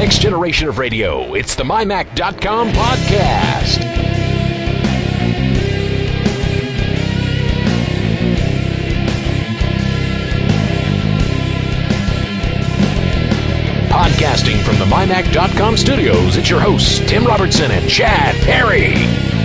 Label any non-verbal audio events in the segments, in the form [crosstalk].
next generation of radio. It's the MyMac.com podcast. Podcasting from the MyMac.com studios, it's your hosts, Tim Robertson and Chad Perry.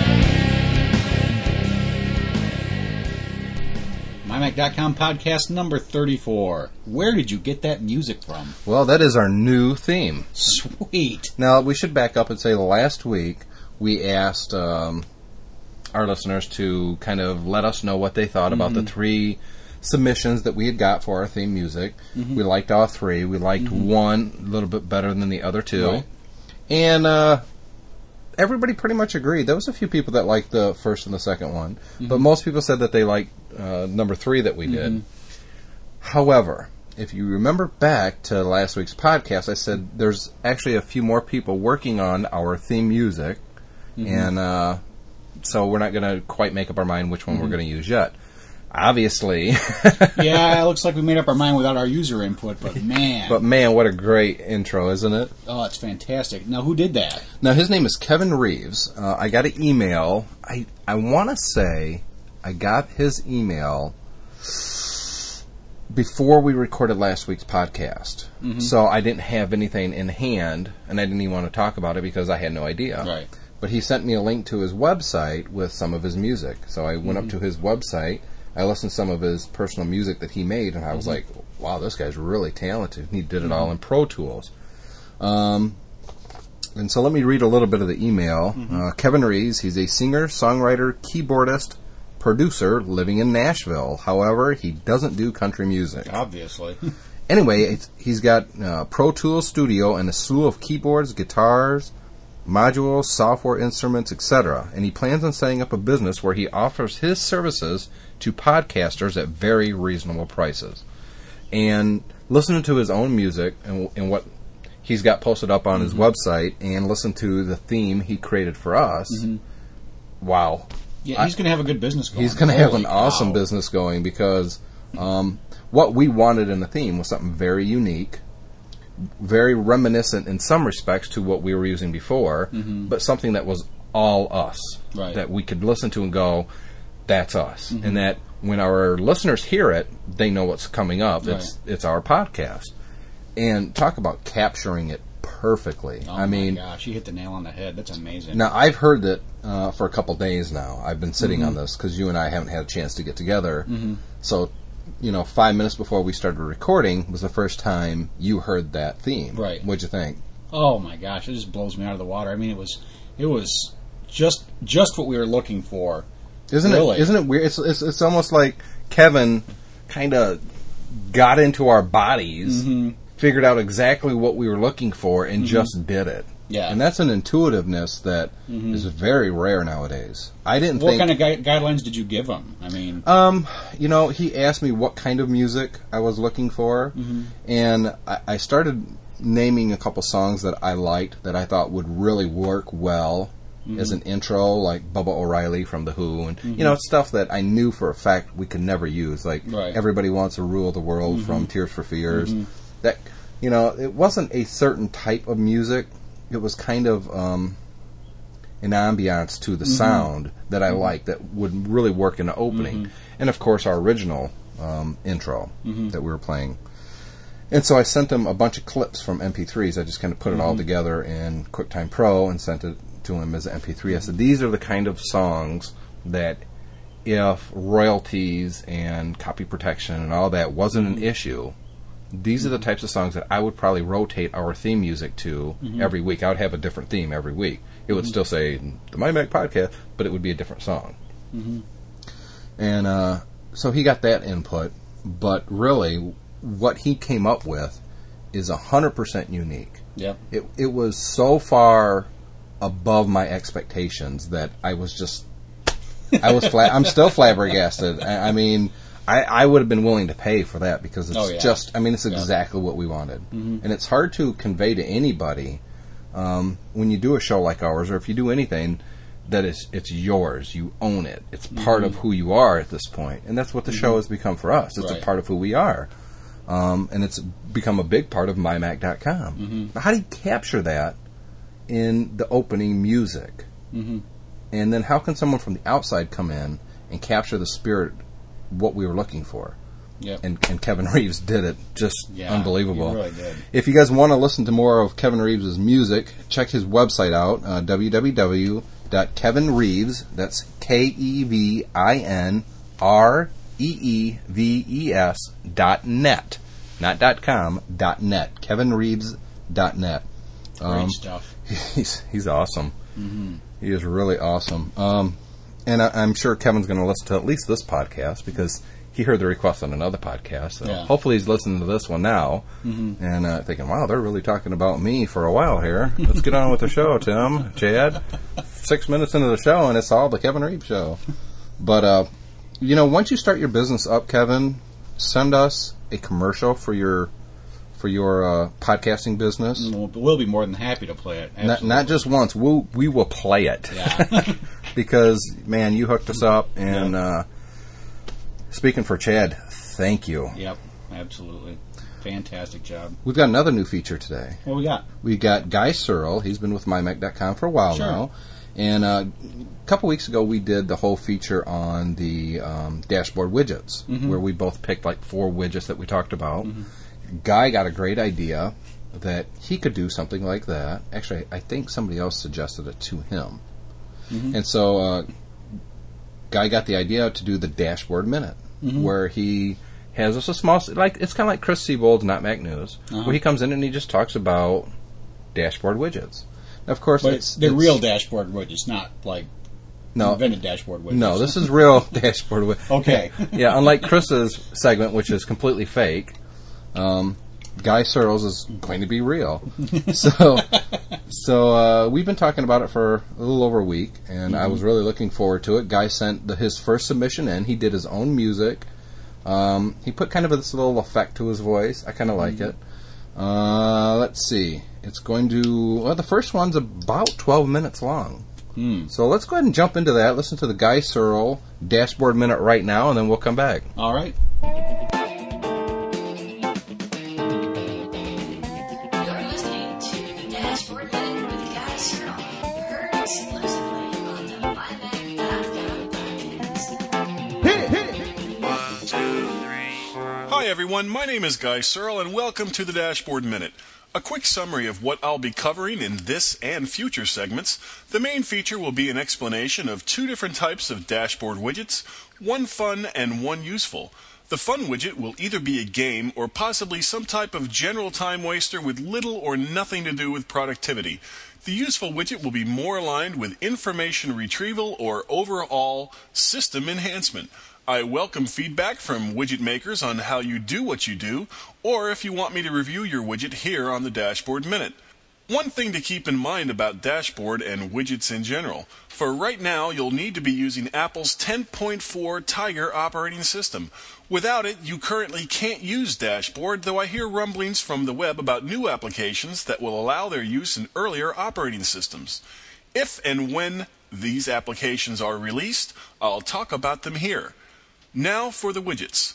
MyMac.com podcast number 34. Where did you get that music from? Well, that is our new theme. Sweet. Now, we should back up and say last week we asked um, our listeners to kind of let us know what they thought about the three submissions that we had got for our theme music. We liked all three. We liked one a little bit better than the other two. Right. And uh, everybody pretty much agreed. There was a few people that liked the first and the second one, but most people said that they liked uh, number three that we did. However, if you remember back to last week's podcast, I said there's actually a few more people working on our theme music, and uh, so we're not going to quite make up our mind which one we're going to use yet. Obviously, [laughs] yeah, it looks like we made up our mind without our user input, but [laughs] man. but man, what a great intro, isn't it? oh, it's fantastic. Now, who did that? Now his name is Kevin Reeves. Uh, I got an email. I I want to say I got his email before we recorded last week's podcast. So I didn't have anything in hand, and I didn't even want to talk about it because I had no idea. Right. But he sent me a link to his website with some of his music. So I went up to his website. I listened to some of his personal music that he made, and I was like, "Wow, this guy's really talented." He did it all in Pro Tools. Um, and so let me read a little bit of the email. Uh, Kevin Reeves, he's a singer, songwriter, keyboardist, producer living in Nashville. However, he doesn't do country music. Obviously. [laughs] Anyway, it's, he's got uh, Pro Tools Studio and a slew of keyboards, guitars, modules, software instruments, etc. And he plans on setting up a business where he offers his services to podcasters at very reasonable prices. And listening to his own music and, and what he's got posted up on his website and listen to the theme he created for us, wow. yeah, he's going to have a good business going. He's going to have an awesome cow. business going because um, what we wanted in the theme was something very unique, very reminiscent in some respects to what we were using before, but something that was all us Mm-hmm. Right. Mm-hmm. that we could listen to and go, "That's us," and that when our listeners hear it, they know what's coming up. It's it's our podcast, and talk about capturing it perfectly. Oh I my mean, gosh, you hit the nail on the head. That's amazing. now I've heard that uh, for a couple days now. I've been sitting Mm-hmm. on this because you and I haven't had a chance to get together. So, you know, five minutes before we started recording was the first time you heard that theme. Right. What'd you think? Oh my gosh, it just blows me out of the water. I mean, it was, it was just just what we were looking for. Isn't Really? it? Isn't it weird? It's it's, it's almost like Kevin kind of got into our bodies, Mm-hmm. figured out exactly what we were looking for, and just did it. Yeah. And that's an intuitiveness that is very rare nowadays. I didn't What think. kind of gui- guidelines did you give him? I mean, Um, you know, he asked me what kind of music I was looking for, Mm-hmm. and I, I started naming a couple songs that I liked that I thought would really work well Mm-hmm. as an intro, like Baba O'Riley from The Who, and you know, stuff that I knew for a fact we could never use, like Right. Mm-hmm. Everybody Wants to Rule the World from Tears for Fears. That, you know, it wasn't a certain type of music, it was kind of, um, an ambiance to the Mm-hmm. sound that I liked that would really work in the opening. Mm-hmm. And of course, our original um, intro that we were playing. And so I sent them a bunch of clips from MP3s. I just kind of put it Mm-hmm. all together in QuickTime Pro and sent it to him as an MP3. I said, These are the kind of songs that if royalties and copy protection and all that wasn't Mm-hmm. an issue, these are the types of songs that I would probably rotate our theme music to Mm-hmm. every week. I would have a different theme every week. It would still say the My Mac podcast, but it would be a different song. Mm-hmm. And uh, so he got that input, but really, what he came up with is hundred percent unique. yep. It it was so far above my expectations that I was just I was fla- I'm still flabbergasted. I, I mean, I, I would have been willing to pay for that because it's Oh, yeah. just I mean it's exactly what we wanted, and it's hard to convey to anybody um, when you do a show like ours or if you do anything that is it's yours. You own it. It's part of who you are at this point, and that's what the show has become for us. It's Right. a part of who we are. um, and it's become a big part of mymac.com. Mm-hmm. How do you capture that in the opening music? Mm-hmm. And then how can someone from the outside come in and capture the spirit, what we were looking for? Yep. And, and Kevin [laughs] Reeves did it just Yeah, unbelievable. he really did. If you guys want to listen to more of Kevin Reeves' music, check his website out, uh, www.kevinreeves, that's K-E-V-I-N-R-E-E-V-E-S dot net, not dot com, dot net, kevinreeves dot net. Great Um, stuff. He's, he's awesome. Mm-hmm. He is really awesome. Um, and I, I'm sure Kevin's going to listen to at least this podcast because he heard the request on another podcast. So Yeah. hopefully he's listening to this one now Mm-hmm. and uh, thinking, wow, they're really talking about me for a while here. Let's get on with the show, Tim, Chad. Six minutes into the show, and it's all the Kevin Reeves show. But, uh, you know, once you start your business up, Kevin, send us a commercial for your for your uh, podcasting business. We'll, we'll be more than happy to play it. Not, not just once. We'll, we will play it. Yeah. [laughs] [laughs] because, man, you hooked us up. And uh, speaking for Chad, thank you. Yep. Absolutely. Fantastic job. We've got another new feature today. What we got? We got Guy Searle. He's been with MyMac.com for a while Sure. now. And uh, a couple weeks ago, we did the whole feature on the um, dashboard widgets, Mm-hmm. where we both picked like four widgets that we talked about. Guy got a great idea that he could do something like that. Actually, I think somebody else suggested it to him. Mm-hmm. And so, uh, Guy got the idea to do the dashboard minute, Mm-hmm. where he has us a small, like it's kind of like Chris Seibold's Not Mac News, Uh-huh. where he comes in and he just talks about dashboard widgets. Now, of course, But it's they're it's- real dashboard widgets, not like No, invented dashboard widgets. no, this is real [laughs] dashboard widgets. Okay. yeah, unlike Chris's segment, which is completely fake. Um, Guy Searles is going to be real. [laughs] so, so uh, we've been talking about it for a little over a week, and I was really looking forward to it. Guy sent the, his first submission in. He did his own music. Um, he put kind of this little effect to his voice. I kind of like it. Uh, let's see. It's going to. Well, the first one's about 12 minutes long. Hmm. So let's go ahead and jump into that. Listen to the Guy Searle dashboard minute right now, and then we'll come back. All right. Everyone, my name is Guy Searle and welcome to the Dashboard Minute. A quick summary of what I'll be covering in this and future segments. The main feature will be an explanation of two different types of dashboard widgets, one fun and one useful. The fun widget will either be a game or possibly some type of general time waster with little or nothing to do with productivity. The useful widget will be more aligned with information retrieval or overall system enhancement. I welcome feedback from widget makers on how you do what you do, or if you want me to review your widget here on the Dashboard Minute. One thing to keep in mind about Dashboard and widgets in general. For right now, you'll need to be using Apple's 10.4 Tiger operating system. Without it, you currently can't use Dashboard, though I hear rumblings from the web about new applications that will allow their use in earlier operating systems. If and when these applications are released, I'll talk about them here. Now for the widgets.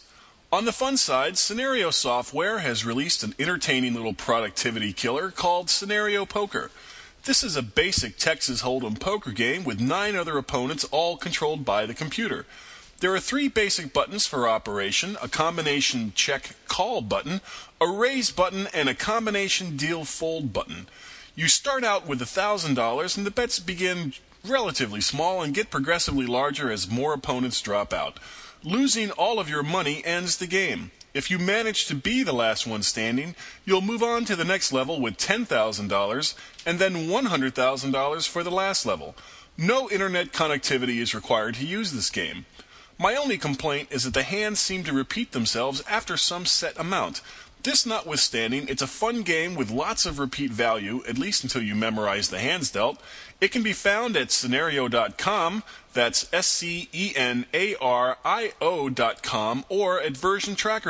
On the fun side, Scenario Software has released an entertaining little productivity killer called Scenario Poker. This is a basic Texas Hold'em poker game with nine other opponents all controlled by the computer. There are three basic buttons for operation a combination check call button, a raise button, and a combination deal fold button. You start out with $1,000 and the bets begin relatively small and get progressively larger as more opponents drop out. Losing all of your money ends the game. If you manage to be the last one standing, you'll move on to the next level with $10,000 and then $100,000 for the last level. No internet connectivity is required to use this game. My only complaint is that the hands seem to repeat themselves after some set amount. This notwithstanding, it's a fun game with lots of repeat value, at least until you memorize the hands dealt. It can be found at scenario.com, that's S-C-E-N-A-R-I-O dot com or at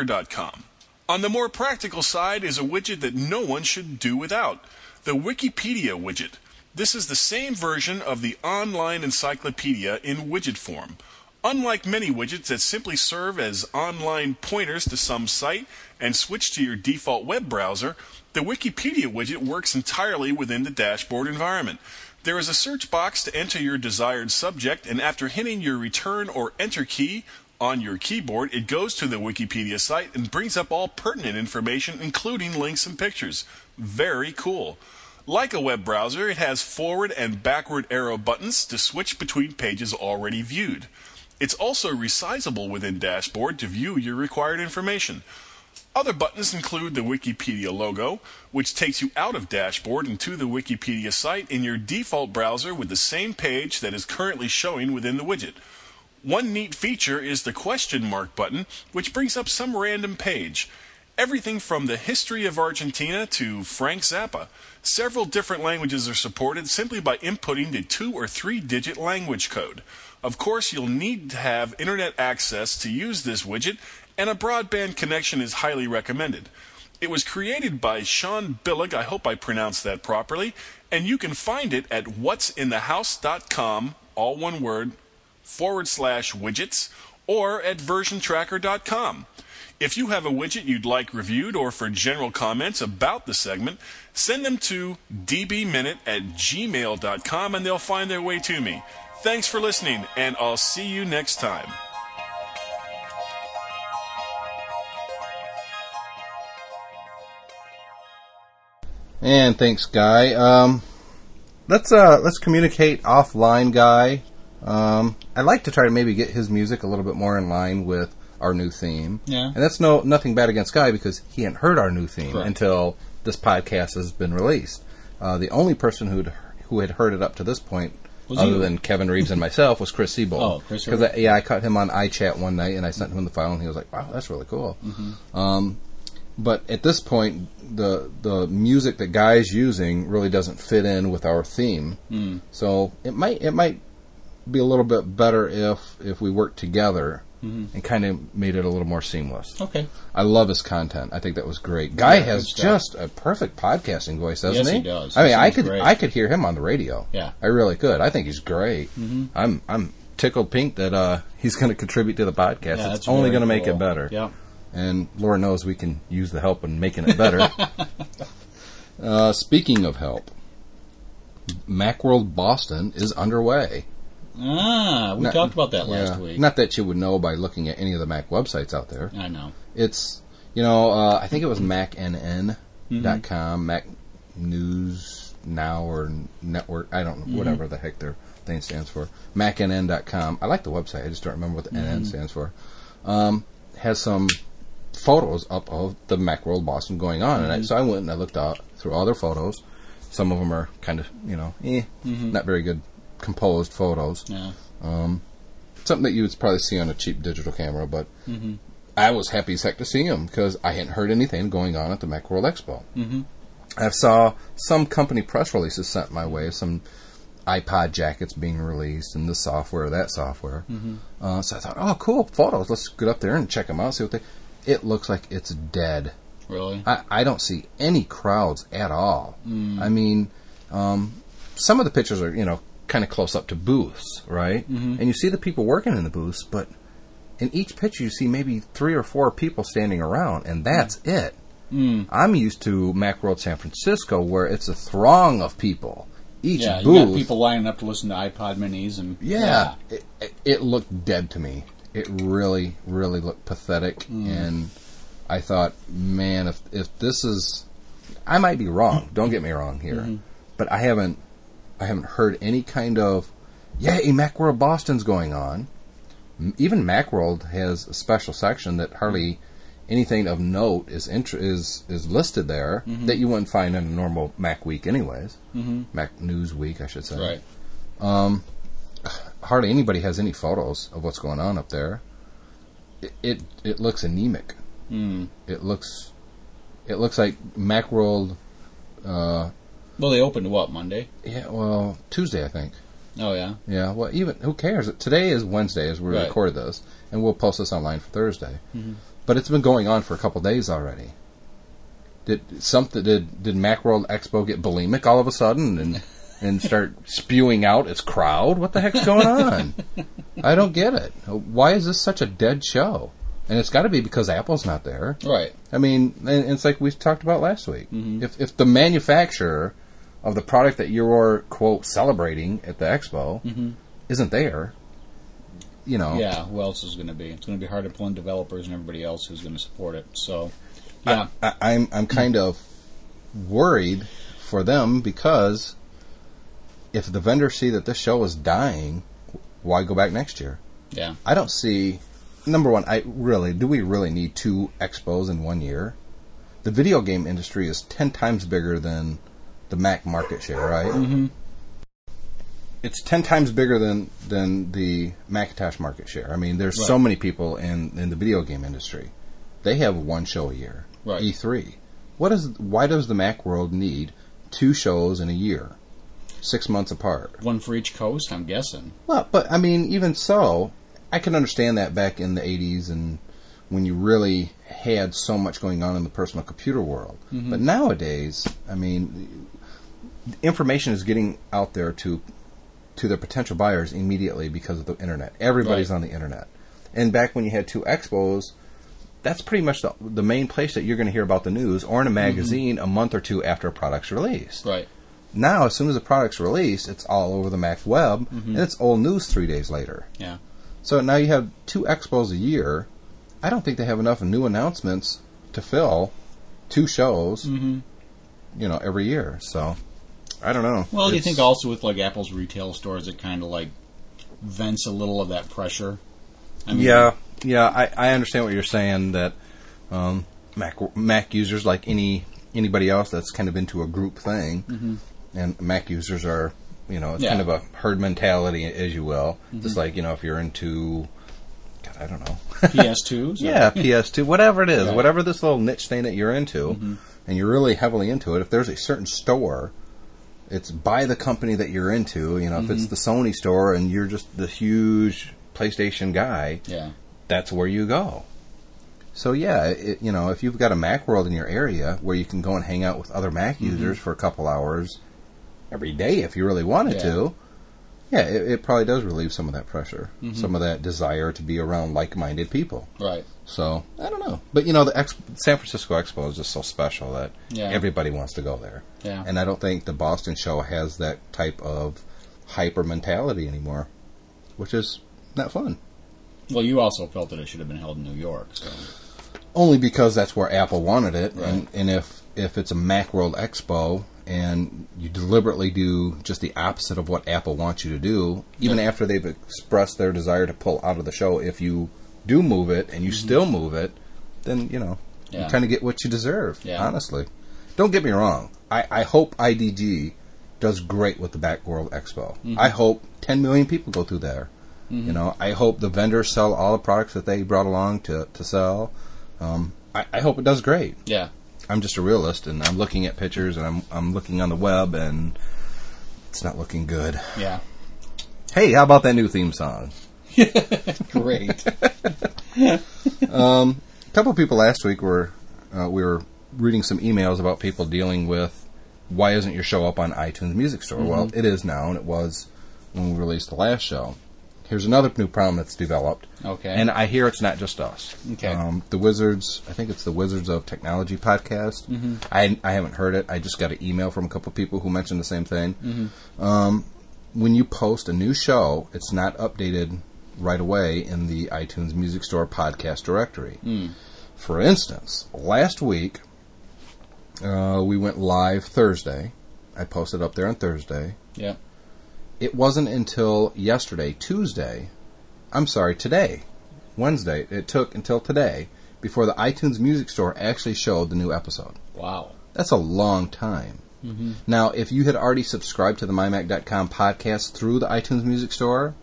dot com. On the more practical side is a widget that no one should do without the Wikipedia widget. This is the same version of the online encyclopedia in widget form. Unlike many widgets that simply serve as online pointers to some site and switch to your default web browser, the Wikipedia widget works entirely within the dashboard environment. There is a search box to enter your desired subject, and after hitting your return or enter key on your keyboard, it goes to the Wikipedia site and brings up all pertinent information, including links and pictures. Very cool. Like a web browser, it has forward and backward arrow buttons to switch between pages already viewed. It's also resizable within Dashboard to view your required information. Other buttons include the Wikipedia logo, which takes you out of Dashboard and to the Wikipedia site in your default browser with the same page that is currently showing within the widget. One neat feature is the question mark button, which brings up some random page. Everything from the history of Argentina to Frank Zappa. Several different languages are supported simply by inputting the two or three digit language code. Of course, you'll need to have internet access to use this widget, and a broadband connection is highly recommended. It was created by Sean Billig, I hope I pronounced that properly, and you can find it at what'sinthehouse.com, all one word, forward slash widgets, or at versiontracker.com. If you have a widget you'd like reviewed or for general comments about the segment, send them to dbminute at gmail.com and they'll find their way to me. Thanks for listening, and I'll see you next time. And thanks, Guy. Um, let's uh, let's communicate offline, Guy. Um, I'd like to try to maybe get his music a little bit more in line with our new theme. Yeah. And that's no nothing bad against Guy because he hadn't heard our new theme Correct. until this podcast has been released. Uh, the only person who'd who had heard it up to this point, Was other you. than Kevin Reeves and myself, was Chris Seibold. Oh, Chris Because yeah, I caught him on iChat one night and I sent him the file and he was like, "Wow, that's really cool." Um, but at this point, the the music that Guy's using really doesn't fit in with our theme. Hmm. So it might it might be a little bit better if if we worked together Mm-hmm. and kind of made it a little more seamless. Okay. I love his content. I think that was great. Guy Yeah, has just a perfect podcasting voice, doesn't Yes, he? he does. I mean, I could great. I could hear him on the radio. Yeah. Mm-hmm. I really could. I think he's great. I'm I'm tickled pink that uh, he's going to contribute to the podcast. Yeah, it's only going to make it better. Yeah. And Lord knows we can use the help in making it better. [laughs] uh, speaking of help, Macworld Boston is underway. Ah, we Not- talked about that last yeah. week. Not that you would know by looking at any of the Mac websites out there. I know. It's you know uh, I think it was MacNN.com, Mm-hmm. com, Mac News Now or Network. I don't know Mm-hmm. whatever the heck their thing stands for. MacNN.com. I like the website. I just don't remember what the Mm-hmm. NN stands for. Um, has some photos up of the Macworld Boston going on, Mm-hmm. and I, so I went and I looked out through all their photos. Some of them are kind of you know eh, Mm-hmm. not very good composed photos Yeah. Um, something that you would probably see on a cheap digital camera, but Mm-hmm. I was happy as heck to see them because I hadn't heard anything going on at the Macworld Expo. Mm-hmm. I saw some company press releases sent my way, some iPod jackets being released and the software, that software. Mm-hmm. Uh, so I thought, oh, cool, photos. Let's get up there and check them out, see what they. It looks like it's dead. Really? I, I don't see any crowds at all. I mean, um, some of the pictures are, you know, kind of close up to booths, right? Mm-hmm. And you see the people working in the booths, but in each picture you see maybe three or four people standing around, and that's it. Mm. I'm used to Macworld San Francisco, where it's a throng of people. Each yeah, booth, people lining up to listen to iPod minis and yeah, It, it, it looked dead to me. It really, really looked pathetic, mm. and I thought, man, if if this is, I might be wrong. Don't get me wrong here, mm-hmm. but I haven't, I haven't heard any kind of, yay, MacWorld Boston's going on. Even MacWorld has a special section that hardly anything of note is intr- is is listed there mm-hmm. that you wouldn't find in a normal Mac week, anyways. Mm-hmm. Mac News Week, I should say right. Um, hardly anybody has any photos of what's going on up there. It it, it looks anemic. Mm. It looks it looks like Macworld. Uh, Well, they opened what Monday? yeah, well, Tuesday I think. Oh yeah. Yeah, well, even who cares? Today is Wednesday as we Right. record this, and we'll post this online for Thursday. But it's been going on for a couple days already. Did something? Did did Macworld Expo get bulimic all of a sudden and [laughs] and start spewing out its crowd? What the heck's going [laughs] on? I don't get it. Why is this such a dead show? And it's got to be because Apple's not there. Right. I mean, and it's like we talked about last week. Mm-hmm. If if the manufacturer of the product that you're quote celebrating at the expo mm-hmm. isn't there, you know, Yeah. Who else is going to be? It's going to be hard to pull in developers and everybody else who's going to support it. So, yeah. I, I'm I'm kind of worried for them because if the vendors see that this show is dying, why go back next year? yeah. I don't see. Number one, I really do we really need two expos in one year? The video game industry is ten times bigger than the Mac market share, right? Mm-hmm. It's ten times bigger than than the Macintosh market share. I mean, there's so many people in in the video game industry. They have one show a year, Right. E3. What is? Why does the Mac world need two shows in a year, six months apart? One for each coast, I'm guessing. Well, but I mean, even so, I can understand that back in the 80s and when you really had so much going on in the personal computer world. Mm-hmm. But nowadays, I mean, information is getting out there to to the potential buyers immediately because of the internet. Everybody's Right. on the internet. And back when you had two expos, that's pretty much the, the main place that you're going to hear about the news or in a mm-hmm. magazine a month or two after a product's released. Right. Now, as soon as the product's released, it's all over the Mac web, mm-hmm. and it's old news three days later. Yeah. So now you have two expos a year. I don't think they have enough new announcements to fill two shows, mm-hmm. you know, every year. So I don't know. Well, do you think also with like Apple's retail stores, it kind of like vents a little of that pressure? I mean, Yeah, yeah, I, I understand what you're saying. That um, Mac Mac users, like any anybody else, that's kind of into a group thing, mm-hmm. And Mac users are, you know, it's Yeah. kind of a herd mentality, as you will. Just like you know, if you're into, God, I don't know, [laughs] PS2s. or- yeah, [laughs] PS2, whatever it is, Right. whatever this little niche thing that you're into, and you're really heavily into it. If there's a certain store, it's by the company that you're into. You know, if it's the Sony store and you're just the huge PlayStation guy, Yeah. that's where you go. So yeah, it, you know, if you've got a Mac World in your area where you can go and hang out with other Mac users for a couple hours every day, if you really wanted Yeah. to, yeah, it, it probably does relieve some of that pressure, mm-hmm. some of that desire to be around like-minded people. Right. So I don't know, but you know, the Ex- San Francisco Expo is just so special that Yeah. everybody wants to go there. Yeah. And I don't think the Boston show has that type of hyper mentality anymore, which is not fun. Well, you also felt that it should have been held in New York. So. only because that's where Apple wanted it, Right. and, and if if it's a MacWorld Expo and you deliberately do just the opposite of what Apple wants you to do, even Yeah. after they've expressed their desire to pull out of the show, if you do move it and you still move it, then you know Mm-hmm. Yeah. you kind of get what you deserve. Yeah. Honestly, don't get me wrong. I, I hope IDG does great with the Macworld Expo. Mm-hmm. I hope 10 million people go through there. You know, I hope the vendors sell all the products that they brought along to, to sell. Um, I, I hope it does great. Yeah. I'm just a realist, and I'm looking at pictures, and I'm I'm looking on the web, and it's not looking good. Yeah. Hey, how about that new theme song? [laughs] Great. A [laughs] couple people last week were uh, we were reading some emails about people dealing with why isn't your show up on iTunes Music Store? Well, it is now, and it was when we released the last show. Here's another new problem that's developed. Okay. And I hear it's not just us. Okay. Um, the Wizards, I think it's the Wizards of Technology podcast. Mm-hmm. I, I haven't heard it. I just got an email from a couple people who mentioned the same thing. Mm-hmm. Um, when you post a new show, it's not updated right away in the iTunes Music Store podcast directory. Hmm. For instance, last week uh, we went live Thursday. I posted up there on Thursday. yeah. It wasn't until yesterday, Tuesday, I'm sorry, today, Wednesday, it took until today before the iTunes Music Store actually showed the new episode. Wow. That's a long time. Mm-hmm. Now, if you had already subscribed to the MyMac.com podcast through the iTunes Music Store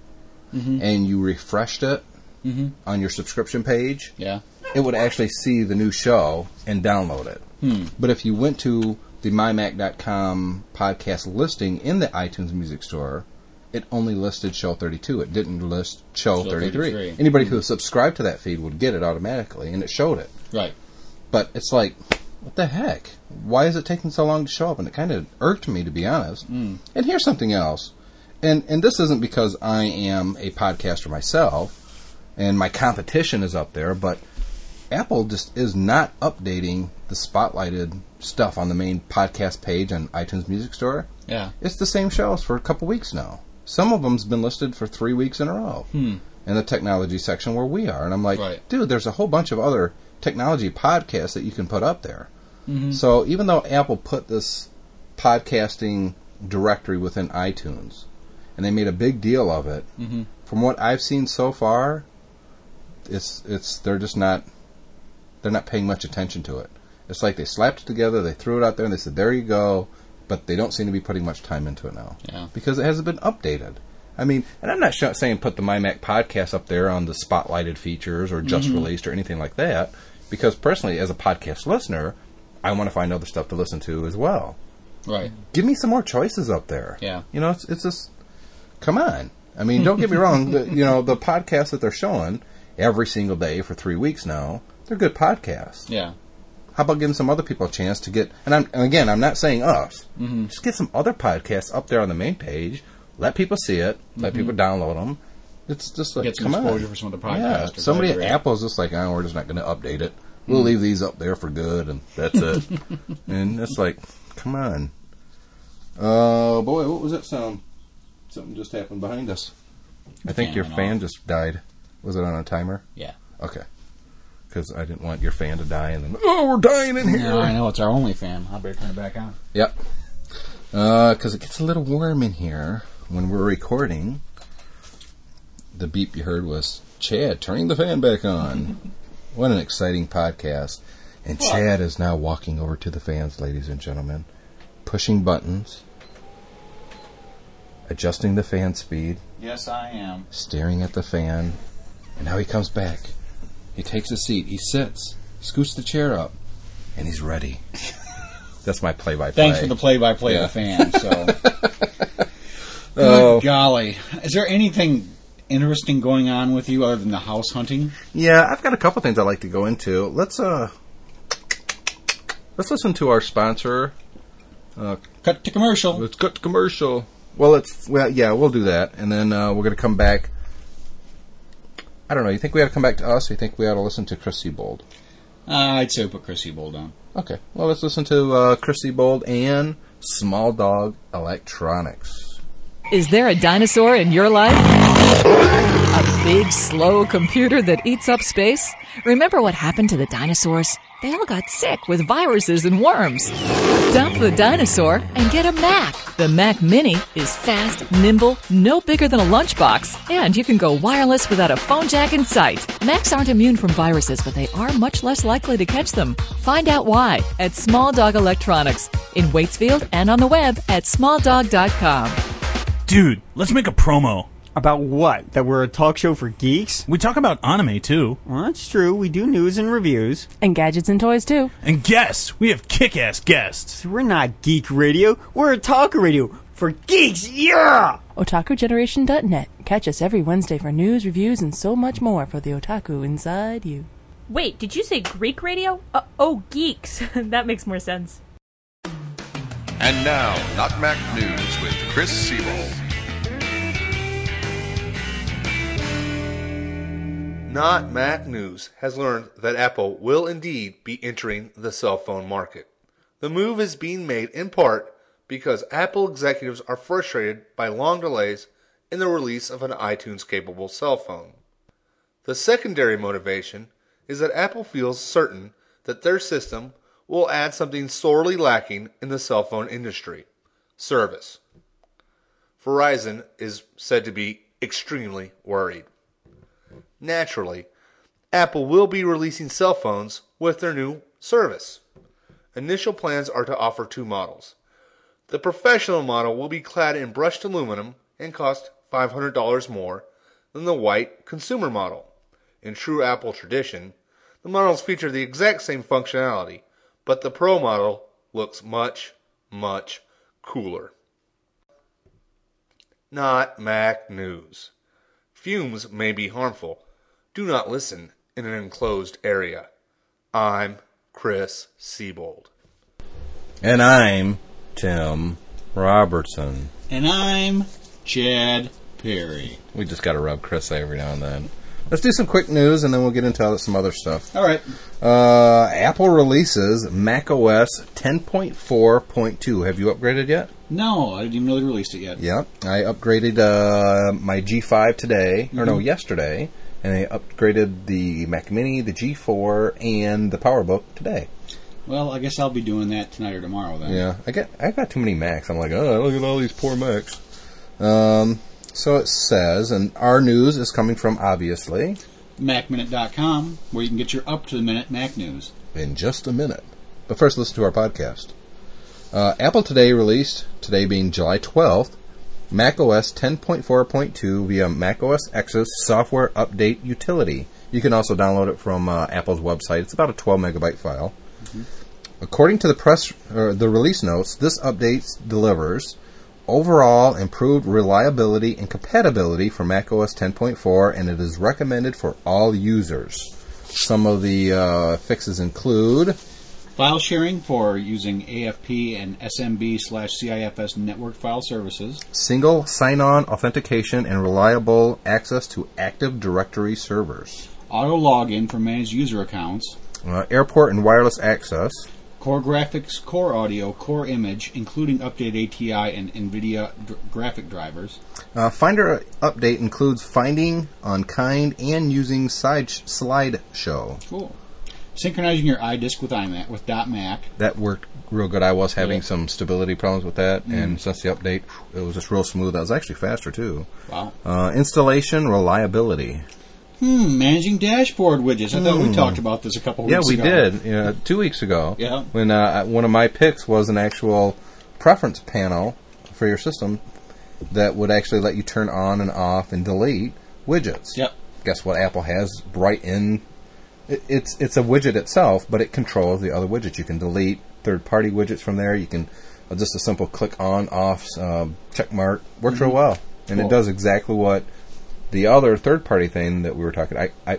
mm-hmm. and you refreshed it mm-hmm. on your subscription page, Yeah. it would actually see the new show and download it. Hmm. But if you went to the MyMac.com podcast listing in the iTunes Music Store, it only listed show 32. It didn't list show, Show 33. 33. Anybody who hmm. subscribed to that feed would get it automatically, and it showed it. Right. But it's like, what the heck? Why is it taking so long to show up? And it kind of irked me, to be honest. Hmm. And here's something else. And, and this isn't because I am a podcaster myself and my competition is up there, but Apple just is not updating the spotlighted stuff on the main podcast page on iTunes Music Store. Yeah. It's the same shows for a couple weeks now. Some of them's been listed for three weeks in a row hmm. in the technology section where we are, and I'm like, Right. dude, there's a whole bunch of other technology podcasts that you can put up there. Mm-hmm. So even though Apple put this podcasting directory within iTunes, and they made a big deal of it, mm-hmm. from what I've seen so far, it's it's they're just not they're not paying much attention to it. It's like they slapped it together, they threw it out there, and they said, "There you go," but they don't seem to be putting much time into it now Yeah. because it hasn't been updated. I mean, and I'm not sh- saying put the MyMac podcast up there on the spotlighted features or just mm-hmm. released or anything like that, because personally, as a podcast listener, I want to find other stuff to listen to as well. Right. Give me some more choices up there. Yeah. you know, it's it's just come on. I mean, don't get me [laughs] wrong. The, you know, the podcasts that they're showing every single day for three weeks now, they're good podcasts. Yeah. How about giving some other people a chance to get? And I'm and again, I'm not saying us. Mm-hmm. Just get some other podcasts up there on the main page. Let people see it. Let people mm-hmm. download them. It's just like Get some come exposure on. for some other podcasts. Yeah, somebody at. Apple's just like, oh, we're just not going to update it. We'll mm. leave these up there for good, and that's it. [laughs] and it's like, come on. Oh boy, what was that sound? Something just happened behind us. I think fan your fan off. just died. Was it on a timer? Yeah. Okay. Because I didn't want your fan to die, and then oh, we're dying in here. Yeah, I know it's our only fan. I better turn it back on. Yep. Uh, because it gets a little warm in here when we're recording. The beep you heard was Chad turning the fan back on. [laughs] what an exciting podcast. And Chad is now walking over to the fans, ladies and gentlemen, pushing buttons, adjusting the fan speed, Yes, I am. staring at the fan. And now he comes back. He takes a seat. He sits, scoots the chair up, and he's ready. [laughs] That's my play-by-play. Thanks for the play-by-play Yeah. of the fan. So, [laughs] Oh. good golly, is there anything interesting going on with you other than the house hunting? Yeah, I've got a couple things I'd like to go into. Let's uh, let's listen to our sponsor. Uh, Cut to commercial. Let's cut to commercial. Well, it's well, yeah, we'll do that, and then uh, we're gonna come back. I don't know. You think we ought to come back to us? Or you think we ought to listen to Chris Seibold? Uh, I'd say put Chris Bold on. Okay. Well, let's listen to uh, Chris Seibold and Small Dog Electronics. Is there a dinosaur in your life? A big, slow computer that eats up space? Remember what happened to the dinosaurs? They all got sick with viruses and worms. Dump the dinosaur and get a Mac. The Mac Mini is fast, nimble, no bigger than a lunchbox, and you can go wireless without a phone jack in sight. Macs aren't immune from viruses, but they are much less likely to catch them. Find out why at Small Dog Electronics in Waitsfield and on the web at smalldog.com. Dude, let's make a promo. About what? That we're a talk show for geeks? We talk about anime too. Well, that's true. We do news and reviews. And gadgets and toys, too. And guests, we have kick ass guests. So we're not geek radio. We're a talk radio for geeks. Yeah! OtakuGeneration.net. Catch us every Wednesday for news, reviews, and so much more for the otaku inside you. Wait, did you say Greek radio? Uh, oh, geeks. [laughs] that makes more sense. And now, Not Mac News with Chris Seibold. Not Mac News has learned that Apple will indeed be entering the cell phone market. The move is being made in part because Apple executives are frustrated by long delays in the release of an iTunes capable cell phone. The secondary motivation is that Apple feels certain that their system will add something sorely lacking in the cell phone industry service. Verizon is said to be extremely worried. Naturally, Apple will be releasing cell phones with their new service. Initial plans are to offer two models. The professional model will be clad in brushed aluminum and cost $500 more than the white consumer model. In true Apple tradition, the models feature the exact same functionality, but the Pro model looks much, much cooler. Not Mac News. Fumes may be harmful. Do not listen in an enclosed area. I'm Chris Seibold. And I'm Tim Robertson. And I'm Chad Perry. We just got to rub Chris every now and then. Let's do some quick news and then we'll get into some other stuff. All right. Uh, Apple releases Mac OS 10.4.2. Have you upgraded yet? No, I didn't even know they released it yet. Yep. I upgraded uh, my G5 today, or no, Mhm. yesterday, and I upgraded the Mac Mini, the G4, and the PowerBook today. Well, I guess I'll be doing that tonight or tomorrow then. Yeah, I get I got too many Macs. I'm like, oh, look at all these poor Macs. Um, so it says, and our news is coming from obviously MacMinute.com, where you can get your up to the minute Mac news. in just a minute. But first, listen to our podcast. Uh, Apple today released, today being July 12th, macOS 10.4.2 via macOS X's software update utility. You can also download it from uh, Apple's website. It's about a 12 megabyte file. According to the press, or the release notes, this update delivers overall improved reliability and compatibility for macOS 10.4, and it is recommended for all users. Some of the uh, fixes include File sharing for using AFP and SMB slash CIFS network file services. single sign-on authentication and reliable access to Active Directory servers, Auto login for managed user accounts. uh, airport and wireless access, Core graphics, core audio, core image, including updated ATI and NVIDIA d- graphic drivers. Uh, Finder update includes finding on kind and using side slideshow. Cool. Synchronizing your iDisk with iMac with .Mac. That worked real good. I was having Yeah. some stability problems with that, Mm. and since the update, it was just real smooth. I was actually faster too. Wow. Uh, installation reliability. Hmm, managing dashboard widgets. I thought we Hmm. talked about this a couple Yeah, weeks we ago. did. Yeah, two weeks ago. Yeah. When uh, one of my picks was an actual preference panel for your system that would actually let you turn on and off and delete widgets. Yep. Guess what? Apple has right in. It, it's it's a widget itself, but it controls the other widgets. You can delete third-party widgets from there. You can uh, just a simple click on off um, check mark works real Mhm. well, and Cool. it does exactly what the other third-party thing that we were talking. I, I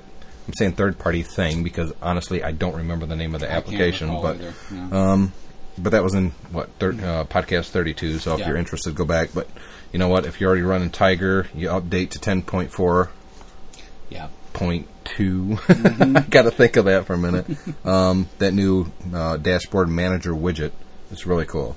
I'm saying third-party thing because honestly, I don't remember the name of the I application, but yeah. um, but that was in what thir- uh, podcast 32. So if Yeah. you're interested, go back. But you know what? If you're already running Tiger, you update to 10.4 Yeah. Point 2 Mhm. Got to think of that for a minute. um, that new uh, dashboard manager widget is really cool.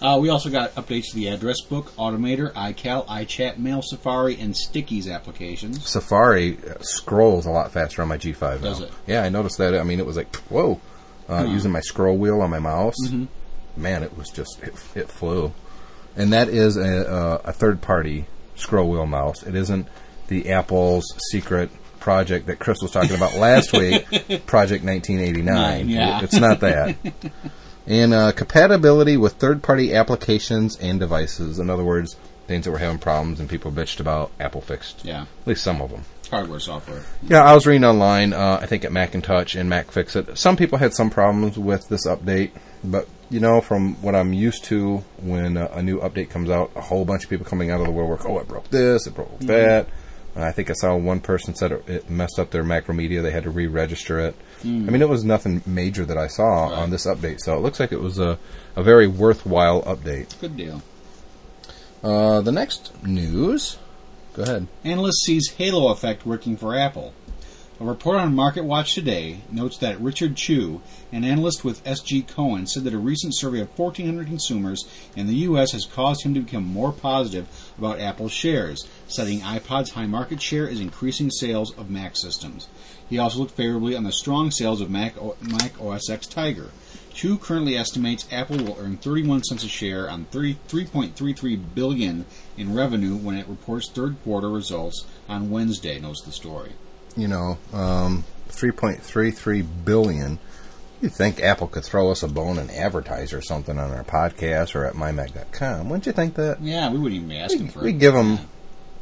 Uh, we also got updates to the address book, Automator, iCal, iChat, Mail Safari, and Stickies applications. Safari uh, scrolls a lot faster on my G5 now. Does it? Yeah, I noticed that. I mean, it was like whoa, uh, Huh. using my scroll wheel on my mouse. Mhm. Man, it was just it, it flew. And that is a, uh, a third party scroll wheel mouse. It isn't the Apple's secret project that Chris was talking about last week, [laughs] Project 1989. Nine, yeah. It's not that. and uh, compatibility with third party applications and devices. In other words, things that were having problems and people bitched about, Apple fixed. Yeah. At least some of them. Hardware, software. Yeah, I was reading online. Uh, I think at MacInTouch and MacFixIt. Some people had some problems with this update, but you know, from what I'm used to, when uh, a new update comes out, a whole bunch of people coming out of the woodwork. Oh, it broke this, it broke Mhm. that. And I think I saw one person said it, it messed up their Macromedia. They had to re-register it. Mm. I mean, it was nothing major that I saw on this update, so it looks like it was a, a very worthwhile update. Good deal. Uh, the next news. Go ahead. Analyst sees halo effect working for Apple. A report on MarketWatch today notes that Richard Chu, an analyst with SG Cowen, said that a recent survey of 1,400 consumers in the U.S. has caused him to become more positive about Apple's shares, citing iPod's high market share as increasing sales of Mac systems. He also looked favorably on the strong sales of Mac, o- Mac OS X Tiger. Chu currently estimates Apple will earn 31 cents a share on 30, 3.33 billion in revenue when it reports third quarter results on Wednesday. Notes the story. you know, um, 3.33 billion. You'd think Apple could throw us a bone and advertise or something on our podcast or at mymac.com. Wouldn't you think that? Yeah, we wouldn't even be asking for We it. We give them,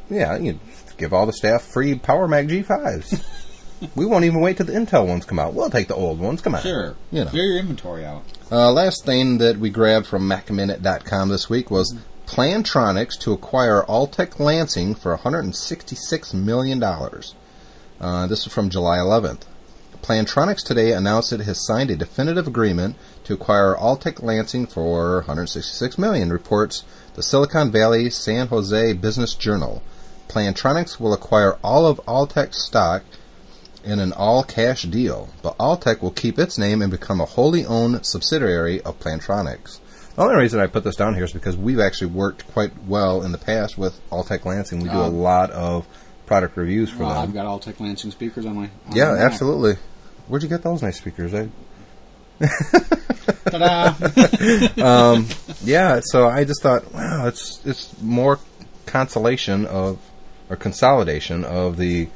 yeah, you give all the staff free Power Mac G5s. [laughs] we won't even wait till the Intel ones come out. We'll take the old ones. Come on. Sure. You know. Clear your inventory out. Uh, last thing that we grabbed from MacMinute.com this week was Plantronics to acquire Altec Lansing for $166 million. Uh, this is from July 11th. Plantronics today announced it has signed a definitive agreement to acquire Altec Lansing for 166 million, reports the Silicon Valley San Jose Business Journal. Plantronics will acquire all of Altec's stock in an all-cash deal, but Altec will keep its name and become a wholly owned subsidiary of Plantronics. The only reason I put this down here is because we've actually worked quite well in the past with Altec Lansing. We do a Um, lot of product reviews for Well, them. I've got Altec Lansing speakers on my. on Yeah, my absolutely. Where'd you get those nice speakers? I, Ta-da! [laughs] um, yeah, so I just thought, wow, it's it's more consolation of or consolidation of the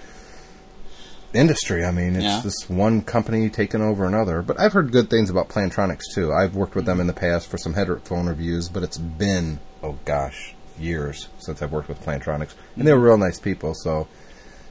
industry. I mean, it's Yeah. this one company taking over another. But I've heard good things about Plantronics too. I've worked with them in the past for some headphone reviews, but it's been oh gosh, years since I've worked with Plantronics, and they were real nice people. So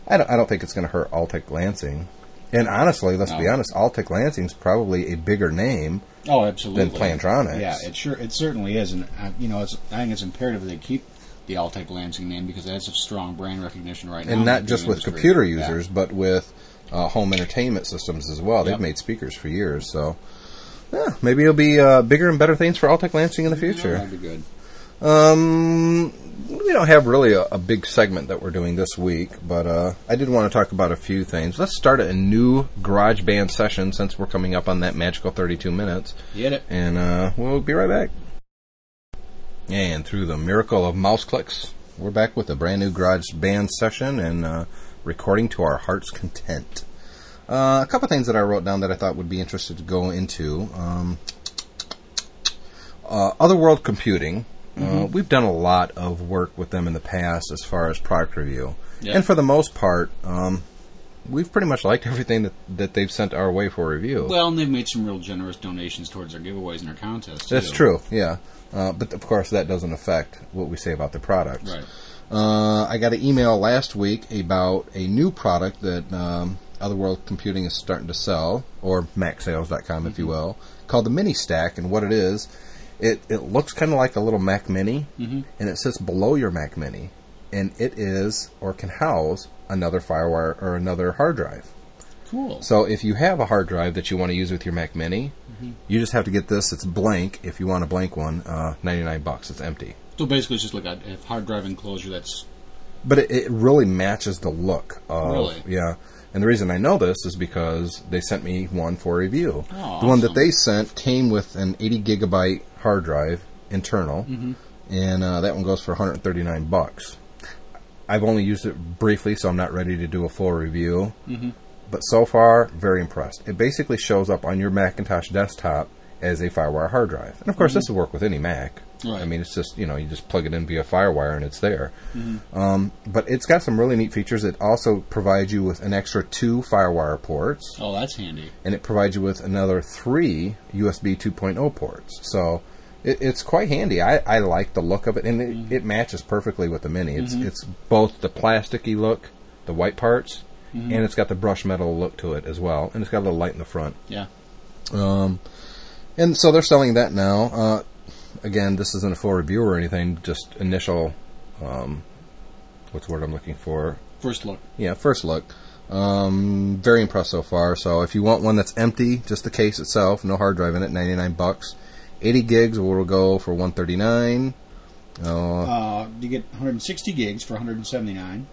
I don't, I don't think it's going to hurt Altec Lansing. And honestly, let's be No. honest, Altec Lansing's probably a bigger name Oh, absolutely. than Plantronics. Yeah, it sure it certainly is, and uh, you know, it's, I think it's imperative that they keep the Altec Lansing name because it has such strong brand recognition right now. and not just with industry. computer Yeah. users, but with uh, home entertainment systems as well. They've Yep. made speakers for years, so yeah, maybe it'll be uh, bigger and better things for Altec Lansing in the Yeah, future. that'd be good. Um, we don't have really a, a big segment that we're doing this week, but uh, I did want to talk about a few things. Let's start a new Garage Band session since we're coming up on that magical 32 minutes, Get it? and uh, we'll be right back. And through the miracle of mouse clicks, we're back with a brand new Garage Band session and uh, recording to our heart's content. Uh, a couple things that I wrote down that I thought would be interested to go into. Um, uh, Otherworld Computing. Uh, Mhm. we've done a lot of work with them in the past as far as product review, and for the most part, um, we've pretty much liked [laughs] everything that, that they've sent our way for review. Well, and they've made some real generous donations towards our giveaways and our contests. That's true, yeah. Uh, but of course, that doesn't affect what we say about the product. Right. Uh, I got an email last week about a new product that um, Otherworld Computing is starting to sell, or MacSales.com, if you Mm-hmm. will, called the Mini Stack. And what it is, it, it looks kind of like a little Mac Mini, Mhm. and it sits below your Mac Mini, and it is or can house another FireWire or another hard drive. Cool. So if you have a hard drive that you want to use with your Mac Mini, Mhm. you just have to get this. It's blank. If you want a blank one, uh, ninety nine bucks. It's empty, So basically, it's just like a, hard drive enclosure that's but it, it really matches the look. Of, Really? Yeah. And the reason I know this is because they sent me one for review. Oh, the one that they sent came with an eighty gigabyte hard drive internal, Mhm. and uh, that one goes for one hundred thirty nine bucks. I've only used it briefly, so I'm not ready to do a full review. Mhm. But so far, very impressed. It basically shows up on your Macintosh desktop as a FireWire hard drive. And of course, Mhm. this will work with any Mac. Right. I mean, it's just, you know, you just plug it in via FireWire and it's there. Mhm. Um, but it's got some really neat features. It also provides you with an extra two FireWire ports, oh, that's handy. and it provides you with another three USB 2.0 ports. So it, it's quite handy. I, I like the look of it, and it, it matches perfectly with the Mini. It's Mhm. it's both the plasticky look, the white parts, Mhm. and it's got the brush metal look to it as well, and it's got a little light in the front. Yeah. Um, and so they're selling that now. Uh, again, this isn't a full review or anything, just initial. Um, what's the word I'm looking for? First look. Yeah, first look. Um, very impressed so far. So if you want one that's empty, just the case itself, no hard drive in it, 99 bucks. 80 gigs will go for 139. Uh, Uh, you get 160 gigs for 179,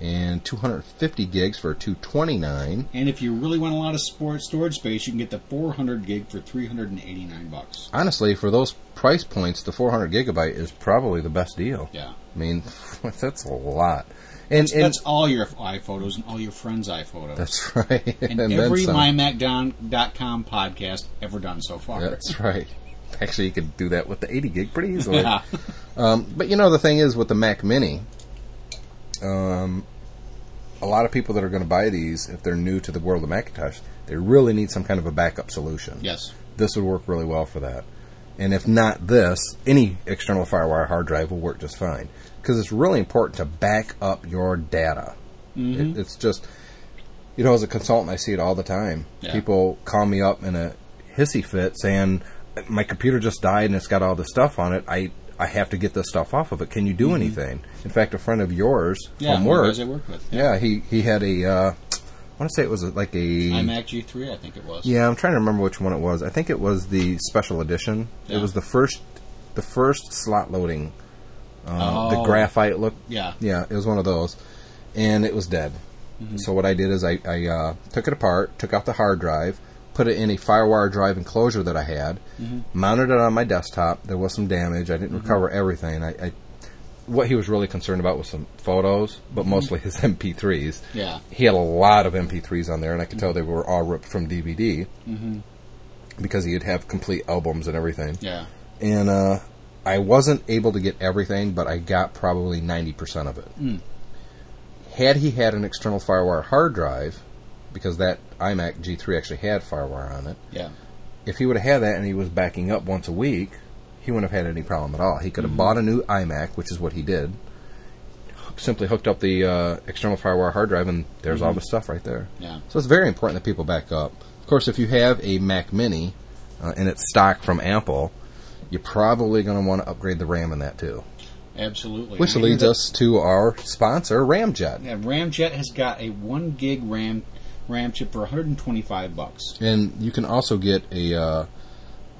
and 250 gigs for 229. and if you really want a lot of sport storage space, you can get the 400 gig for 389 bucks. Honestly, for those price points, the 400 gigabyte is probably the best deal. Yeah. I mean, [laughs] that's a lot. And, That's, and that's all your iPhotos and all your friends' iPhotos. That's right. [laughs] And, And every. MyMac.com podcast ever done so far. That's right. Actually, you could do that with the 80 gig pretty easily. Yeah. [laughs] um, but you know, the thing is with the Mac Mini, um, a lot of people that are going to buy these, if they're new to the world of Macintosh, they really need some kind of a backup solution. Yes. This would work really well for that. And if not this, any external FireWire hard drive will work just fine. Because it's really important to back up your data. Mm-hmm. It, it's just, you know, as a consultant, I see it all the time. Yeah. People call me up in a hissy fit saying, my computer just died and it's got all this stuff on it. I, I have to get this stuff off of it. Can you do Mhm. anything? In fact, a friend of yours Yeah, from the work, I work with, yeah, he, he had a, uh, want to say it was like a iMac G3, I think it was. Yeah, I'm trying to remember which one it was. I think it was the special edition. Yeah. It was the first, the first slot loading, um, the Oh. graphite look. Yeah. yeah, it was one of those, and it was dead. Mhm. So what I did is I, I uh, took it apart, took out the hard drive, put it in a FireWire drive enclosure that I had, Mhm. mounted it on my desktop. There was some damage. I didn't Mhm. recover everything. I, I what he was really concerned about was some photos, but Mhm. mostly his [laughs] MP3s. Yeah. He had a lot of MP3s on there, and I could tell they were all ripped from DVD Mhm. because he'd have complete albums and everything. Yeah. And uh, I wasn't able to get everything, but I got probably 90% of it. Mm. Had he had an external FireWire hard drive, because that iMac G3 actually had FireWire on it, Yeah. if he would have had that and he was backing up once a week, he wouldn't have had any problem at all. He could have Mhm. bought a new iMac, which is what he did. Simply hooked up the uh, external FireWire hard drive, and there's all Mhm. the stuff right there. Yeah. So it's very important that people back up. Of course, if you have a Mac Mini uh, and it's stock from Apple, you're probably going to want to upgrade the RAM in that too. Absolutely. Which leads us to our sponsor, Ramjet. Yeah, Ramjet has got a one gig RAM RAM chip for 125 bucks. And you can also get a uh,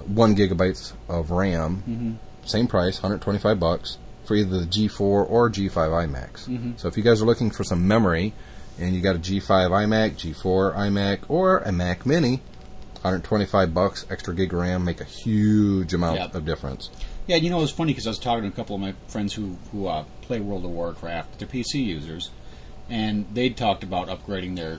one gigabytes of RAM, Mhm. same price, 125 bucks for either the G4 or G5 iMacs. Mhm. So if you guys are looking for some memory, and you got a G5 iMac, G4 iMac, or a Mac Mini, 125 bucks extra gig of RAM make a huge amount Yep. of difference. Yeah, you know, it was funny because I was talking to a couple of my friends who who uh, play World of Warcraft. They're PC users, and they'd talked about upgrading their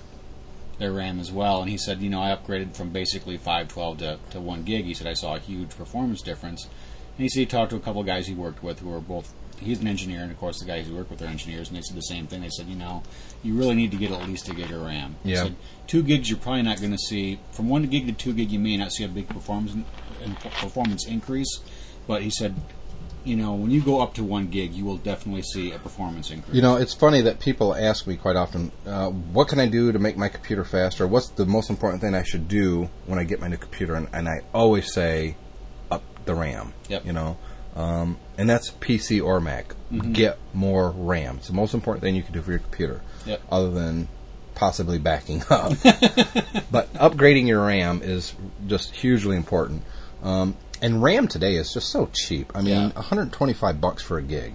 their RAM as well. And he said, you know, I upgraded from basically 512 to, to one gig. He said I saw a huge performance difference. And he said he talked to a couple of guys he worked with who were both. He's an engineer, and of course the guys he worked with are engineers, and they said the same thing. They said, you know, you really need to get at least a gig of RAM. He Yeah. said, two gigs you're probably not going to see from one gig to two gig. You may not see a big performance performance increase, but he said, you know, when you go up to one gig, you will definitely see a performance increase. You know, it's funny that people ask me quite often, uh, what can I do to make my computer faster? What's the most important thing I should do when I get my new computer? And, and I always say, up the RAM. Yep. You know, um, and that's PC or Mac. Mhm. Get more RAM. It's the most important thing you can do for your computer. Yep. Other than possibly backing [laughs] up. but upgrading your RAM is just hugely important. Um, and RAM today is just so cheap. I mean, Yeah. 125 bucks for a gig.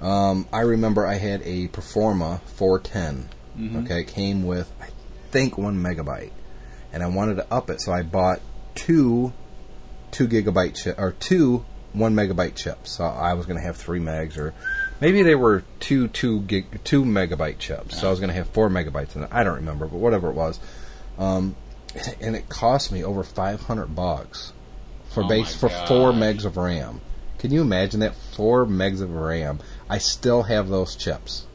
Um, I remember I had a Performa 410. Mhm. Okay, it came with I think one megabyte, and I wanted to up it, so I bought two two gigabyte chip or two one megabyte chips. So I was going to have three megs, or maybe they were two two gig two megabyte chips. So I was going to have four megabytes in it. I don't remember, but whatever it was, um, and it cost me over 500 bucks for Oh base for four megs of RAM. Can you imagine that? Four megs of RAM. I still have those chips.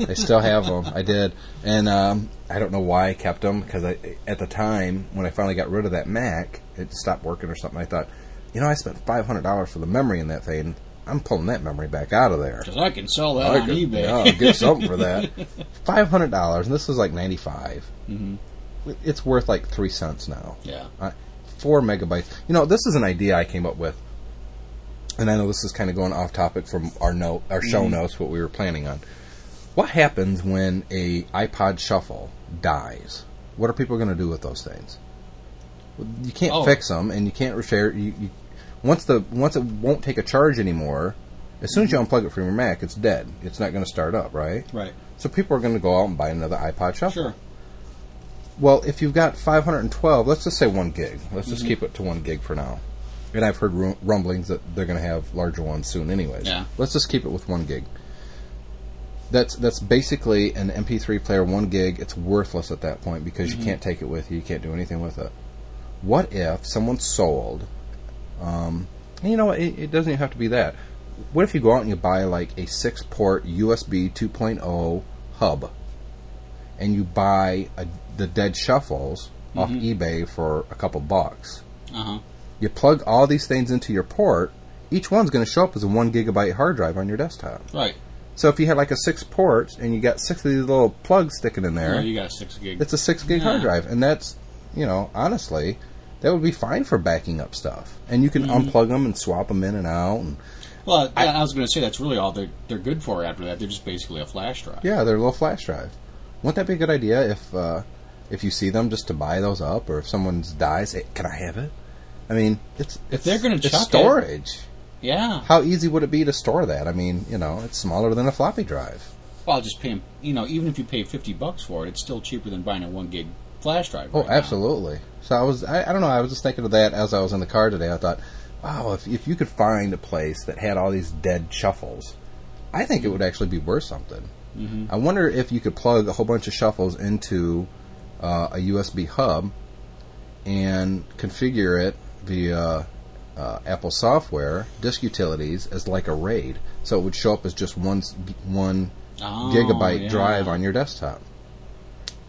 I still have them. I did, and um, I don't know why I kept them because at the time when I finally got rid of that Mac, it stopped working or something. I thought, you know, I spent five hundred dollars for the memory in that thing. I'm pulling that memory back out of there. Because I can sell that I on could- eBay. yeah, I'll get something for that. [laughs] Five hundred dollars, and this was like ninety five. hmm It's worth like three cents now. Yeah. Uh, four megabytes. You know, this is an idea I came up with, and I know this is kind of going off topic from our note, our show Mhm. notes, what we were planning on. What happens when a iPod Shuffle dies? What are people going to do with those things? You can't Oh. fix them, and you can't repair. You, you once the once it won't take a charge anymore. As soon as you unplug it from your Mac, it's dead. It's not going to start up, right? Right. So people are going to go out and buy another iPod Shuffle. Sure. Well, if you've got 512, let's just say one gig. Let's just Mhm. keep it to one gig for now. And I've heard rumblings that they're going to have larger ones soon, anyways. Yeah. Let's just keep it with one gig. That's that's basically an MP3 player, one gig. It's worthless at that point because Mhm. you can't take it with you. You can't do anything with it. What if someone sold? Um, and you know? It, it doesn't even have to be that. What if you go out and you buy like a six-port USB 2.0 hub, and you buy a, the dead shuffles off Mhm. eBay for a couple bucks? Uh huh. You plug all these things into your port. Each one's going to show up as a one gigabyte hard drive on your desktop. Right. So if you had like a six ports and you got six of these little plugs sticking in there, Yeah, you got a six gig. it's a six gig hard drive, and that's you know honestly that would be fine for backing up stuff. And you can Mhm. unplug them and swap them in and out. And Well, yeah, I, was going to say that's really all they're they're good for. After that, they're just basically a flash drive. yeah, they're a little flash drive. Wouldn't that be a good idea if uh, if you see them just to buy those up, or if someone dies, say, can I have it? I mean, it's If they're gonna it's chuck it- storage. Yeah. How easy would it be to store that? I mean, you know, it's smaller than a floppy drive. Well, I'll just pay 'em- You know, even if you pay fifty bucks for it, it's still cheaper than buying a one gig flash drive. Oh, right now. absolutely. So I was, I, I don't know, I was just thinking of that as I was in the car today. I thought, wow, if, if you could find a place that had all these dead shuffles, I think it would actually be worth something. Mhm. I wonder if you could plug a whole bunch of shuffles into uh, a USB hub and configure it via uh, Apple software, disk utilities, as like a RAID. So it would show up as just one, one Oh, gigabyte yeah. drive on your desktop.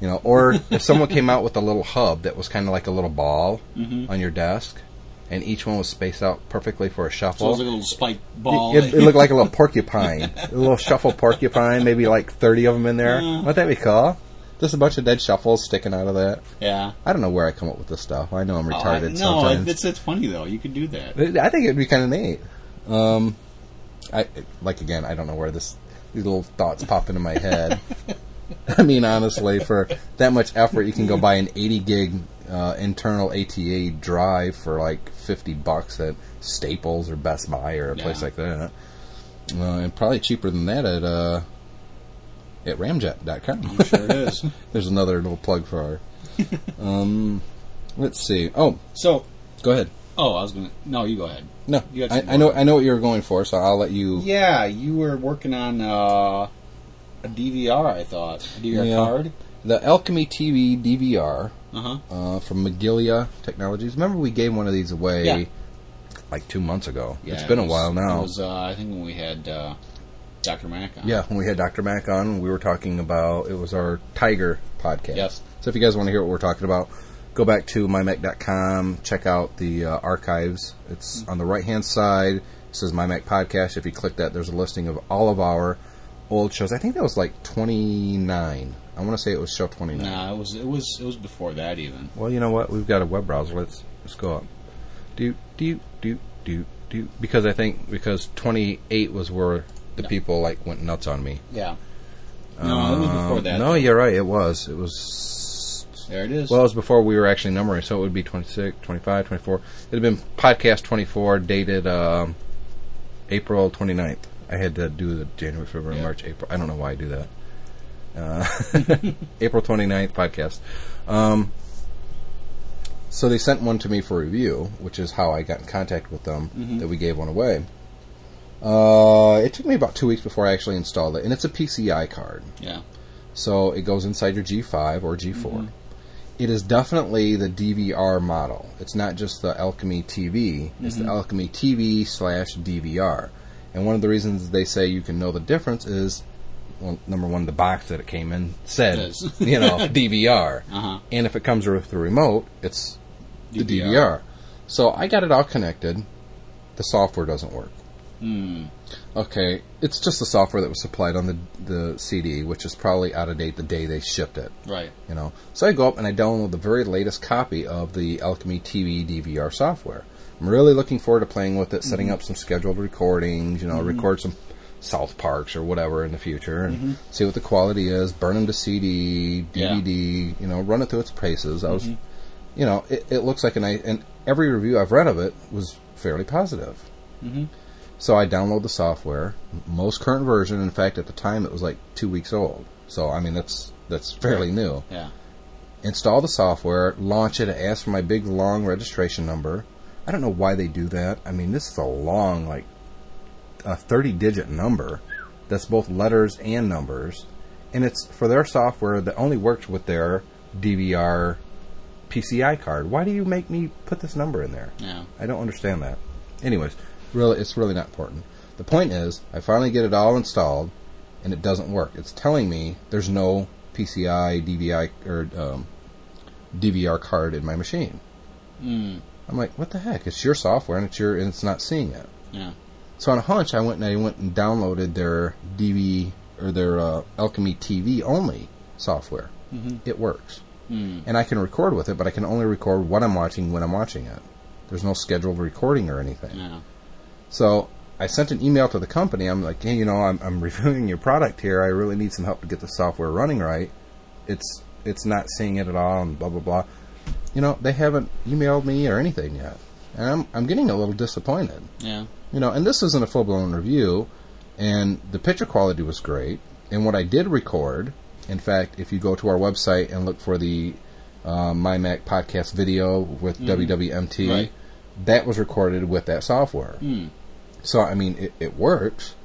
You know, or [laughs] if someone came out with a little hub that was kind of like a little ball Mhm. on your desk, and each one was spaced out perfectly for a So shuffle. it's like a little spike ball. It, it looked like a little [laughs] porcupine, a little shuffle porcupine, maybe like thirty of them in there. Yeah. Wouldn't that be cool? Just a bunch of dead shuffles sticking out of that. Yeah. I don't know where I come up with this stuff. I know I'm Oh, I- retarded no, sometimes. it's it's funny though. You could do that. I think it'd be kind of neat. Um, I like again. I don't know where this these little thoughts pop into my head. [laughs] I mean, honestly, for that much effort, you can go buy an 80 gig uh, internal ATA drive for like 50 bucks at Staples or Best Buy or a place like that. Uh, and probably cheaper than that at uh, at ramjet.com. I'm sure it is. [laughs] There's another little plug for our. Um, let's see. Oh, So, go ahead. oh, I was gonna. No, you go ahead. No, You had I, some I know. I know what you were going for, so I'll let you. Yeah, you were working on uh, a DVR. I thought a DVR Yeah. card. The Alchemy TV DVR Uh-huh. uh, from Miglia Technologies. Remember, we gave one of these away Yeah. like two months ago. It's been a while now. It was, uh, I think when we had uh, Dr. Mac on. Yeah, when we had Dr. Mac on, we were talking about it was our Tiger podcast. Yes. So if you guys want to hear what we're talking about, go back to mymac.com, check out the uh, archives. It's on the right hand side. It says My Mac Podcast. If you click that, there's a listing of all of our old shows. I think that was like 29. I want to say it was show 29. Nah, it was it was it was before that even. Well, you know what? We've got a web browser. Let's let's go up. Do do do do do because I think because 28 was where the people like went nuts on me. Yeah. No, it was before Um, that. No, though. you're right. It was. It was. There it is. Well, it was before we were actually numbering, so it would be 26, 25, 24. It'd have been podcast 24, dated um, April 29th. I had to do the January, February, Yeah. March, April. I don't know why I do that. Uh, [laughs] April 29th podcast. Um, so they sent one to me for review, which is how I got in contact with them, Mhm. that we gave one away. Uh, it took me about two weeks before I actually installed it, and it's a PCI card. Yeah. So it goes inside your G5 or G4. It is definitely the DVR model. It's not just the Alchemy TV. It's the Mhm. Alchemy TV slash DVR. And one of the reasons they say you can know the difference is, well, number one, the box that it came in said, you know, [laughs] DVR. Uh-huh. And if it comes with the remote, it's the DVR. DVR. So I got it all connected. The software doesn't work. Hmm. Okay, it's just the software that was supplied on the the CD, which is probably out of date the day they shipped it. Right. You know, so I go up and I download the very latest copy of the Alchemy TV DVR software. I'm really looking forward to playing with it, setting Mhm. up some scheduled recordings. You know, Mhm. record some South Parks or whatever in the future, and Mhm. see what the quality is. Burn them to CD, Yeah. DVD. You know, run it through its paces. I was, Mhm. you know, it, it looks like a nice. And every review I've read of it was fairly positive. Mm-hmm. So I download the software, most current version. In fact, at the time it was like two weeks old. So I mean that's that's fairly new. Yeah. Install the software, launch it, ask for my big long registration number. I don't know why they do that. I mean this is a long like a thirty digit number that's both letters and numbers, and it's for their software that only works with their DVR PCI card. Why do you make me put this number in there? Yeah. I don't understand that. Anyways, really, it's really not important. The point is, I finally get it all installed, and it doesn't work. It's telling me there's no PCI, DVI, or um, DVR card in my machine. Mm. I'm like, what the heck? It's your software, and it's your, and it's not seeing it. Yeah. So on a hunch, I went and I went and downloaded their DV or their uh, Alchemy TV only software. Mhm. It works, Mm. and I can record with it, but I can only record what I'm watching when I'm watching it. There's no scheduled recording or anything. Yeah. So I sent an email to the company. I'm like, hey, you know, I'm, I'm [laughs] reviewing your product here. I really need some help to get the software running right. it's it's not seeing it at all and blah blah blah. You know, they haven't emailed me or anything yet, and I'm I'm getting a little disappointed. Yeah. You know, and this isn't a full blown review, and the picture quality was great. And what I did record, in fact, if you go to our website and look for the uh, My Mac podcast video with Mhm. WWMT, Right. that was recorded with that software. Hmm. So I mean, it, it works,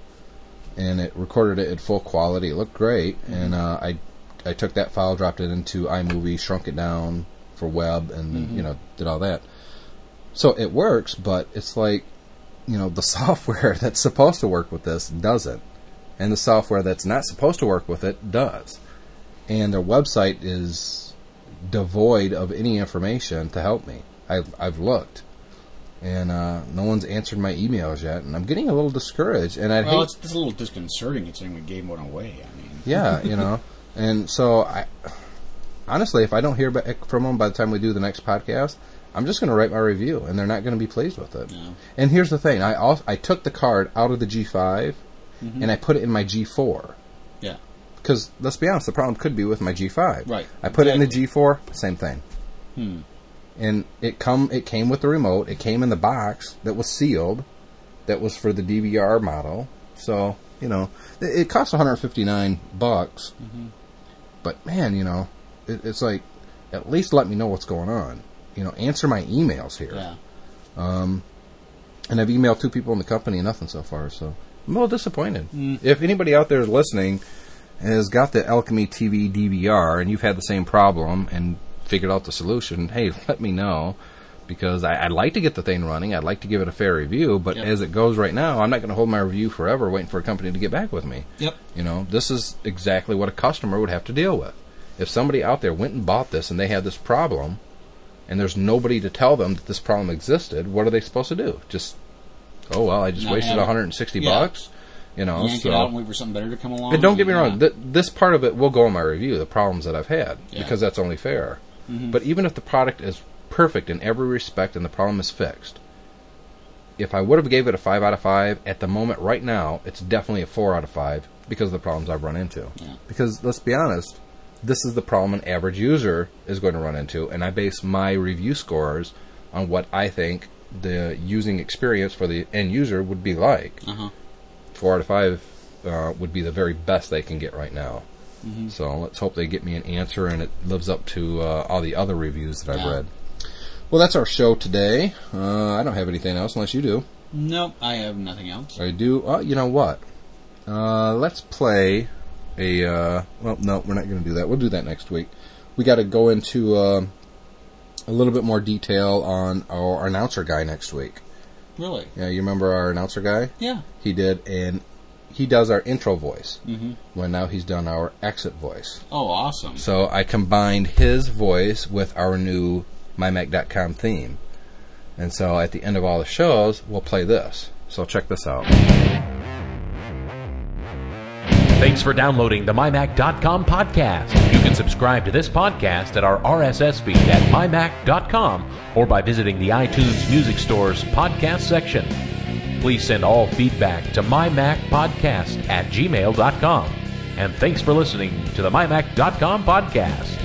and it recorded it at full quality. It looked great, and uh, I I took that file, dropped it into iMovie, shrunk it down for web, and Mhm. you know did all that. So it works, but it's like you know the [laughs] software that's supposed to work with this doesn't, and the software that's not supposed to work with it does, and their website is devoid of any information to help me. I've I've looked, and uh, no one's answered my emails yet, and I'm getting a little discouraged. And I well, hate, it's, it's a little disconcerting considering we gave one away. I mean, yeah, [laughs] you know, and so I honestly, if I don't hear back from them by the time we do the next podcast, I'm just going to write my review, and they're not going to be pleased with it. And here's the thing: I also, I took the card out of the G5 Mhm. and I put it in my G4. Yeah. Because let's be honest, the problem could be with my G5. Right, I put it in the G4, same thing. Hmm. And it come it came with the remote. It came in the box that was sealed, that was for the DVR model. So you know, it, it costs 159 bucks. Mhm. But man, you know, it, it's like at least let me know what's going on. You know, answer my emails here. Yeah. Um, and I've emailed two people in the company nothing so far. So I'm a little disappointed. Mm. If anybody out there is listening has got the Alchemy TV DVR and you've had the same problem and figured out the solution, hey, let me know because I, I'd like to get the thing running. I'd like to give it a fair review, but Yep. as it goes right now, I'm not going to hold my review forever waiting for a company to get back with me. Yep. You know, this is exactly what a customer would have to deal with. If somebody out there went and bought this and they had this problem, and there's nobody to tell them that this problem existed, what are they supposed to do? Just, oh well, I just Not wasted 160 Yeah. bucks. You know, yank so. it out and wait for something better to come along. And don't get me Yeah. wrong, th- this part of it will go in my review, the problems that I've had, Yeah. because that's only fair. Mhm. But even if the product is perfect in every respect and the problem is fixed, if I would have gave it a 5 out of 5, at the moment right now, it's definitely a 4 out of 5 because of the problems I've run into. Because let's be honest, this is the problem an average user is going to run into, and I base my review scores on what I think the using experience for the end user would be like. Uh-huh. Four out of five uh, would be the very best they can get right now. Mhm. So let's hope they get me an answer and it lives up to uh, all the other reviews that I've Yeah. read. Well, that's our show today. Uh, I don't have anything else unless you do. Nope, I have nothing else. I do. Uh, you know what? Uh, let's play a. Uh, well, no, we're not going to do that. We'll do that next week. We got to go into uh, a little bit more detail on our announcer guy next week. Really? Yeah, you remember our announcer guy? Yeah. He did, and he does our intro voice. Mhm. When now he's done our exit voice. Oh, awesome. So I combined his voice with our new mymac.com theme. And so at the end of all the shows, we'll play this. So check this out. Thanks for downloading the MyMac.com podcast. You can subscribe to this podcast at our RSS feed at MyMac.com or by visiting the iTunes Music Store's podcast section. Please send all feedback to MyMacPodcast at gmail.com. And thanks for listening to the MyMac.com podcast.